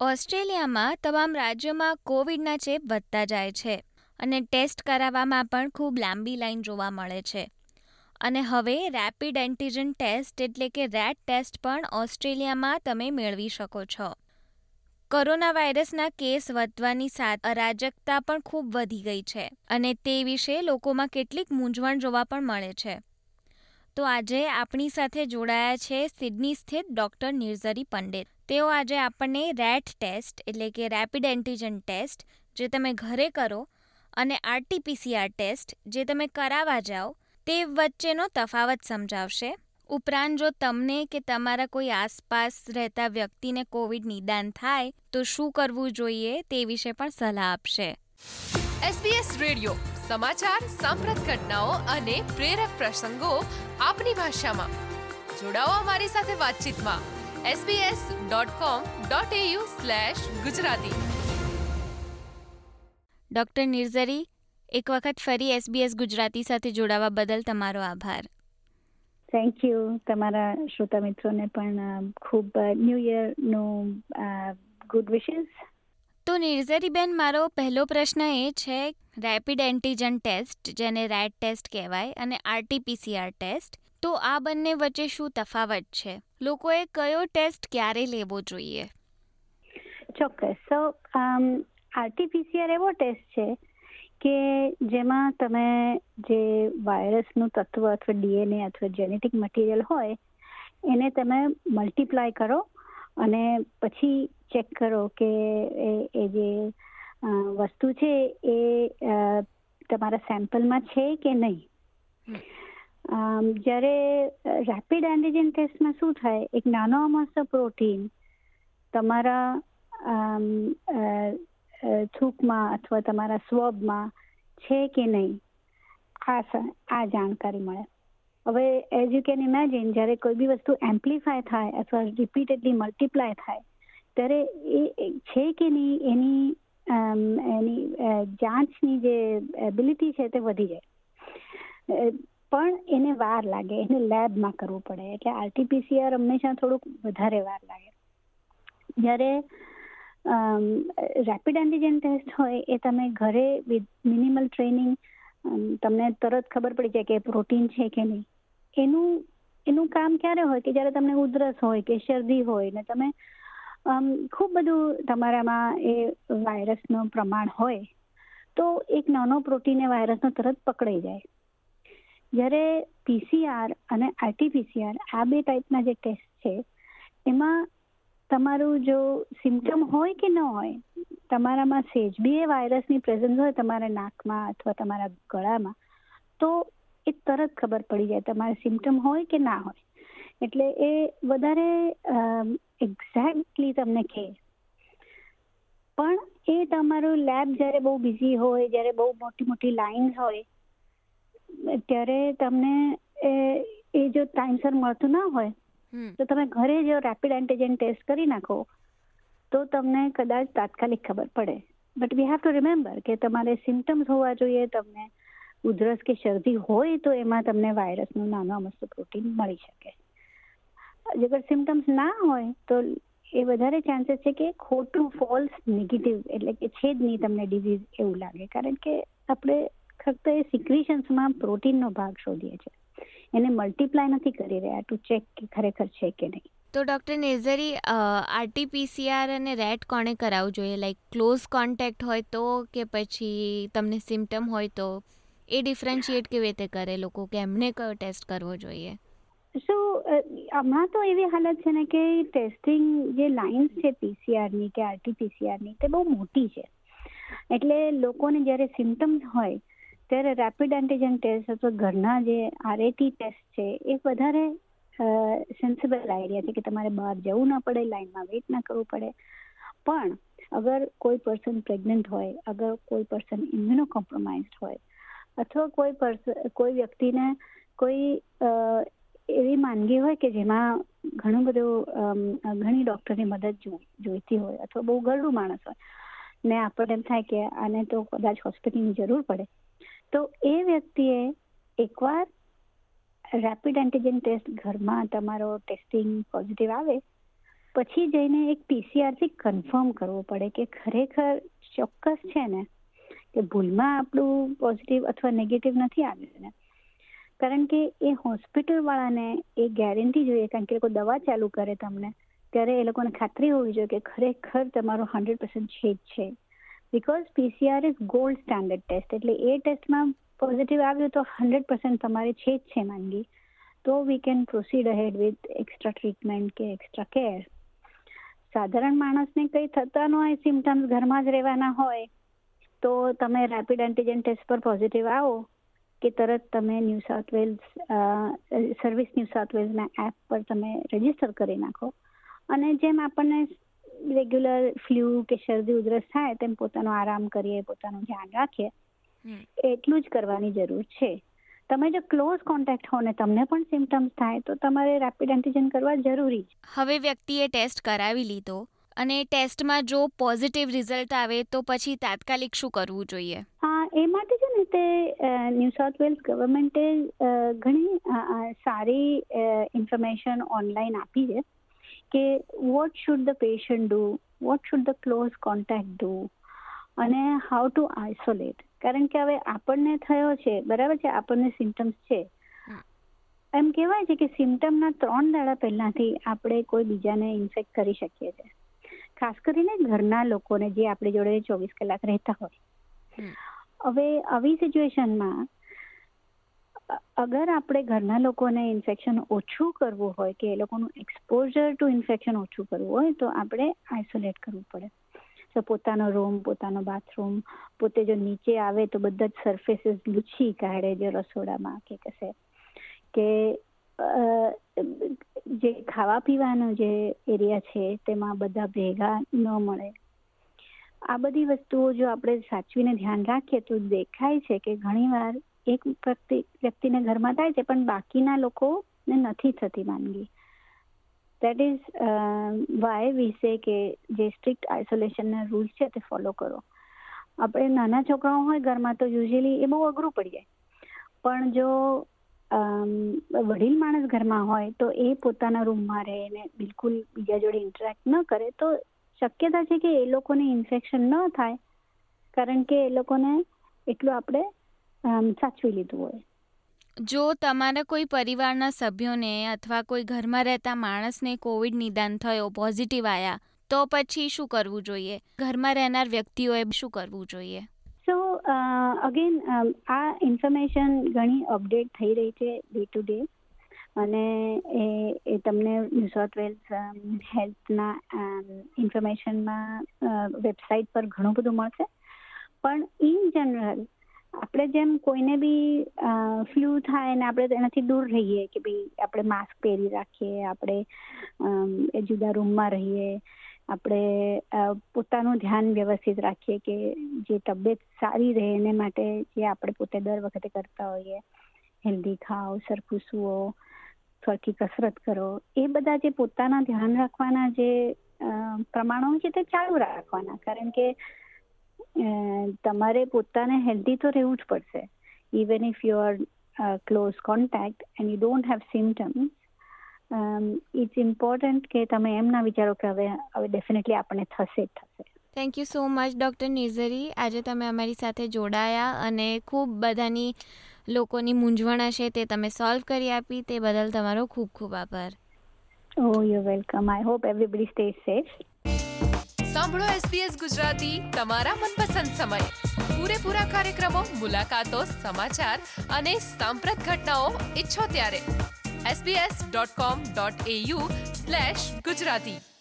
ઓસ્ટ્રેલિયામાં તમામ રાજ્યોમાં કોવિડના ચેપ વધતા જાય છે અને ટેસ્ટ કરાવવામાં પણ ખૂબ લાંબી લાઈન જોવા મળે છે. અને હવે રેપિડ એન્ટીજન ટેસ્ટ એટલે કે રેડ ટેસ્ટ પણ ઓસ્ટ્રેલિયામાં તમે મેળવી શકો છો. કોરોના વાયરસના કેસ વધવાની સાથે અરાજકતા પણ ખૂબ વધી ગઈ છે અને તે વિશે લોકોમાં કેટલીક મૂંઝવણ જોવા પણ મળે છે. તો આજે આપણી સાથે જોડાયા છે સિડની સ્થિત ડોક્ટર નિર્ઝરી પંડિત. તેઓ આજે આપણને રેટ ટેસ્ટ એટલે કે રેપિડ એન્ટીજન ટેસ્ટ જે તમે ઘરે કરો અને આરટીપીસીઆર ટેસ્ટ જે તમે કરાવવા જાઓ, તે વચ્ચેનો તફાવત સમજાવશે. ઉપરાંત જો તમને કે તમારા કોઈ આસપાસ રહેતા વ્યક્તિને કોવિડ નિદાન થાય, તો શું કરવું જોઈએ તે વિશે પણ સલાહ આપશે. SBS રેડિયો, સમાચાર, સાંપ્રત ઘટનાઓ અને પ્રેરક પ્રસંગો આપની ભાષામાં. જોડાઓ અમારી સાથે વાતચીતમાં. SBS dot com dot AU slash Gujarati doctor Nirjhari એક વખત ફરી એસબીએસ ગુજરાતી સાથે જોડાવા બદલ તમારો આભાર. થેન્ક યુ તમારા શ્રોતા મિત્રોને પણ ખૂબ ન્યૂ યરનું ગુડ વિશેસ તો નિર્ઝરીબેન મારો પહેલો પ્રશ્ન એ છે રેપિડ એન્ટીજન ટેસ્ટ જેને રેડ ટેસ્ટ કહેવાય અને આરટીપીસીઆર ટેસ્ટ તો આ બંને વચ્ચે શું તફાવત છે? લોકોએ કયો ટેસ્ટ ક્યારે લેવો જોઈએ? ચોક્કસ. સો આરટીપીસીઆર એવો ટેસ્ટ છે કે જેમાં તમે જે વાયરસનું તત્વ અથવા ડીએનએ અથવા જેનેટિક મટીરિયલ હોય એને તમે મલ્ટીપ્લાય કરો અને પછી ચેક કરો કે એ જે વસ્તુ છે એ તમારા સેમ્પલમાં છે કે નહીં. જ્યારે રેપિડ એન્ટિજન ટેસ્ટમાં શું થાય? એક નાનો અમસ્ત પ્રોટીન તમારા થૂકમાં અથવા તમારા સ્વબમાં છે કે નહીં? આ આ જાણકારી મળે. હવે એઝ યુ કેન ઇમેજિન જ્યારે કોઈ બી વસ્તુ એમ્પ્લિફાય થાય અથવા રિપીટેડલી મલ્ટીપ્લાય થાય, ત્યારે એ છે કે નહીં, એની એની જાંચની જે એબિલિટી છે તે વધી જાય. પણ એને વાર લાગે, એને લેબમાં કરવું પડે. એટલે આરટીપીસીઆર હંમેશા થોડુંક વધારે વાર લાગે. જ્યારે રેપિડ એન્ટીજેન ટેસ્ટ હોય, એ તમે ઘરે મિનિમલ ટ્રેનિંગ તમને તરત ખબર પડી જાય કે પ્રોટીન છે કે નહીં. એનું એનું કામ ક્યારે હોય કે જ્યારે તમને ઉધરસ હોય કે શરદી હોય ને તમે ખૂબ બધું તમારામાં એ વાયરસનું પ્રમાણ હોય, તો એક નાનો પ્રોટીન એ વાયરસનો તરત પકડાઈ જાય. જ્યારે પીસીઆર અને આરટીપીસીઆર આ બે ટાઈપના જે ટેસ્ટ છે, એમાં તમારું જો સિમ્ટમ હોય કે ન હોય, તમારામાં સેજ બી એ વાયરસની પ્રેઝન્સ હોય તમારા નાકમાં અથવા તમારા ગળામાં, તો એ તરત ખબર પડી જાય તમારે સિમ્ટમ હોય કે ના હોય. એટલે એ વધારે એક્ઝેક્ટલી તમને કહે. પણ એ તમારું લેબ જ્યારે બહુ બિઝી હોય, જ્યારે બહુ મોટી મોટી લાઇન્સ હોય ત્યારે તમને એ જો ટાઈમસર મળતું ના હોય તો તમે ઘરે જો રેપિડ એન્ટીજન ટેસ્ટ કરી નાખો. તો તમને કદાચ તાત્કાલિક ખબર પડે. But we have to remember કે તમારે સિમ્ટમ્સ હોવા જોઈએ તમને ઉધરસ કે શરદી હોય તો એમાં તમને વાયરસનું નાનું અમસ્તું પ્રોટીન મળી શકે. અગર સિમ્ટમ્સ ના હોય તો એ વધારે ચાન્સીસ છે કે ખોટું ફોલ્સ નેગેટિવ એટલે કે છે જ નહીં તમને ડિઝીઝ એવું લાગે. કારણ કે આપણે ફક્ત એ સિક્રિશન્સમાં પ્રોટીનનો ભાગ શોધીએ છીએ. એને મલ્ટીપ્લાય નથી કરી રહ્યા ટુ ચેક કે ખરેખર છે કે નહીં. તો ડૉક્ટર નેઝરી આરટીપીસીઆર અને રેટ કોણે કરાવવું જોઈએ? લાઈક ક્લોઝ કોન્ટેક્ટ હોય તો કે પછી તમને સિમ્ટમ હોય તો? એ ડિફરન્શિએટ કેવી રીતે કરે લોકો? કે એમને કયો ટેસ્ટ કરવો જોઈએ? સો હમણાં તો એવી હાલત છે ને કે ટેસ્ટિંગ જે લાઇન્સ છે પીસીઆરની કે આરટીપીસીઆરની તે બહુ મોટી છે. એટલે લોકોને જ્યારે સિમ્ટમ્સ હોય ત્યારે રેપિડ એન્ટીજન ટેસ્ટ અથવા ઘરના જે આરએટી ટેસ્ટ છે, એ વધારે સેન્સિબલ આઈડિયા છે કે તમારે બહાર જવું ના પડે લાઈનમાં વેઇટ ના કરવું પડે. પણ અગર કોઈ પર્સન પ્રેગ્નન્ટ હોય, અગર કોઈ પર્સન ઇમ્યુનો કોમ્પ્રોમાઇઝડ હોય, અથવા કોઈ પર્સન કોઈ વ્યક્તિને કોઈ એવી માંદગી હોય કે જેમાં ઘણું બધું ઘણી ડૉક્ટરની મદદ જોઈતી હોય અથવા બહુ ગરડું માણસ હોય, ને આપણને એમ થાય કે આને તો કદાચ હોસ્પિટલની જરૂર પડે. તો એ વ્યક્તિએ એકવાર રેપિડ એન્ટિજન ટેસ્ટ ઘરમાં તમારો ટેસ્ટિંગ પોઝિટિવ આવે, પછી જઈને એક પીસીઆરથી કન્ફર્મ કરવો પડે કે ખરેખર ચોક્કસ છે ને કે ભૂલમાં આપણું પોઝિટિવ અથવા નેગેટિવ નથી આવ્યું ને. કારણ કે એ હોસ્પિટલ વાળાને એ ગેરંટી જોઈએ, કારણ કે એ લોકો દવા ચાલુ કરે તમને, ત્યારે એ લોકોને ખાતરી હોવી જોઈએ કે ખરેખર તમારો હંડ્રેડ પર્સન્ટ છે જ છે. Because PCR is gold standard test એટલે એ ટેસ્ટમાં પોઝિટિવ આવ્યું તો હંડ્રેડ પર્સન્ટ તમારે છે જ છે માંગી. તો we can proceed ahead with extra treatment કે એક્સ્ટ્રા કેર સાધારણ માણસને કંઈ થતા ન હોય સિમ્ટમ્સ ઘરમાં જ રહેવાના હોય, તો તમે રેપિડ એન્ટીજન ટેસ્ટ પર પોઝિટિવ આવો કે તરત તમે New South Wales service New South વેલ્સના app પર તમે રજિસ્ટર કરી નાખો. અને જેમ આપણને રેગ્યુલર ફ્લૂ કે શરદી ઉધરસ થાય તેમ પોતાનો આરામ કરીએ પોતાનું ધ્યાન રાખીએ. એટલું જ કરવાની જરૂર છે. તમે જો ક્લોઝ કોન્ટેક્ટ હો ને તમને પણ સિમ્ટમ્સ થાય તો તમારે રેપિડ એન્ટિજન કરવા જરૂરી છે. હવે વ્યક્તિએ ટેસ્ટ કરાવી લીધો અને ટેસ્ટમાં જો પોઝિટિવ રિઝલ્ટ આવે તો પછી તાત્કાલિક શું કરવું જોઈએ? હા એ માટે છે ને તે ન્યૂ સાઉથ વેલ્સ ગવર્મેન્ટે ઘણી સારી ઇન્ફોર્મેશન ઓનલાઈન આપી છે. કે what should the patient do what should the close contact do અને હાઉ ટુ આઇસોલેટ કારણ કે હવે આપણને થયો છે બરાબર છે? આપણને સિમ્ટમ્સ છે. એમ કહેવાય છે કે સિમ્ટમના ત્રણ દાડા પહેલાથી આપણે કોઈ બીજાને ઇન્ફેક્ટ કરી શકીએ છીએ. ખાસ કરીને ઘરના લોકોને જે આપણી જોડે ચોવીસ કલાક રહેતા હોય. હવે આવી સિચ્યુએશનમાં અગર આપણે ઘરના લોકોને ઇન્ફેક્શન ઓછું કરવું હોય કે એ લોકોનું એક્સપોઝર ટુ ઇન્ફેક્શન ઓછું કરવું હોય તો આપણે આઇસોલેટ કરવું પડે. તો પોતાનો રૂમ પોતાનો બાથરૂમ પોતે જો નીચે આવે તો બધા જ સરફેસીસ લૂછી કાઢે જે રસોડામાં કે કશે. કે જે ખાવા પીવાનો જે એરિયા છે તેમાં બધા ભેગા ન મળે. આ બધી વસ્તુઓ જો આપણે સાચવીને ધ્યાન રાખીએ તો દેખાય છે કે ઘણીવાર એક વ્યક્તિને ઘરમાં થાય છે, પણ બાકીના લોકોને નથી થતી માંદગી દેટ ઇઝ વાય વી સે કે જે સ્ટ્રિક્ટ આઇસોલેશનના રૂલ્સ છે તે ફોલો કરો. આપણે નાના છોકરાઓ હોય ઘરમાં તો યુઝલી એ બહુ અઘરું પડી જાય. પણ જો વડીલ માણસ ઘરમાં હોય તો એ પોતાના રૂમમાં રહે ને બિલકુલ બીજા જોડે ઇન્ટરેક્ટ ન કરે, તો શક્યતા છે કે એ લોકોને ઇન્ફેક્શન ન થાય. કારણ કે એ લોકોને એટલું આપણે સાચવી લીધું હોય. જો તમારા કોઈ પરિવારના સભ્યોને અથવા કોઈ ઘરમાં રહેતા માણસને કોવિડ નિદાન થયો પોઝિટિવ આવ્યા તો પછી શું કરવું જોઈએ? ઘરમાં રહેનાર વ્યક્તિઓએ શું કરવું જોઈએ? સો અગેન આ ઇન્ફોર્મેશન ઘણી અપડેટ થઈ રહી છે ડે ટુ ડે અને એ એ તમને ન્યૂ સાઉથ વેલ્સ હેલ્થના ઇન્ફોર્મેશનમાં વેબસાઇટ પર ઘણું બધું મળશે. પણ ઇન જનરલ આપણે જેમ કોઈને બી ફ્લૂ થાય ને આપણે એનાથી દૂર રહીએ કે ભાઈ આપણે માસ્ક પહેરી રાખીએ, આપણે એ જુદા રૂમમાં રહીએ, આપણે પોતાનું ધ્યાન વ્યવસ્થિત રાખીએ કે જે તબિયત સારી રહે એને માટે જે આપણે પોતે દર વખતે કરતા હોઈએ. હેલ્ધી ખાઓ, સરખું સુઓ સરખી કસરત કરો, એ બધા જે પોતાના ધ્યાન રાખવાના જે પ્રમાણો છે તે ચાલુ રાખવાના. કારણ કે તમારે પોતાને હેલ્ધી તો રહેવું જ પડશે. Even if you are close contact and you don't have symptoms it's important કે તમે એમ ના વિચારો કે હવે હવે ડેફિનેટલી આપણને થશે જ થશે. Thank you so much doctor Nirjhari આજે તમે અમારી સાથે જોડાયા અને ખૂબ બધાની લોકોની મૂંઝવણ હશે તે તમે સોલ્વ કરી આપી. તે બદલ તમારો ખૂબ ખૂબ આભાર. ઓ you welcome I hope everybody stay safe સાંભળો SBS ગુજરાતી, તમારા મનપસંદ સમય. પૂરેપૂરા કાર્યક્રમો, મુલાકાતો, સમાચાર અને સાંપ્રત ઘટનાઓ ઈચ્છો ત્યારે. Sbs.com.au ગુજરાતી.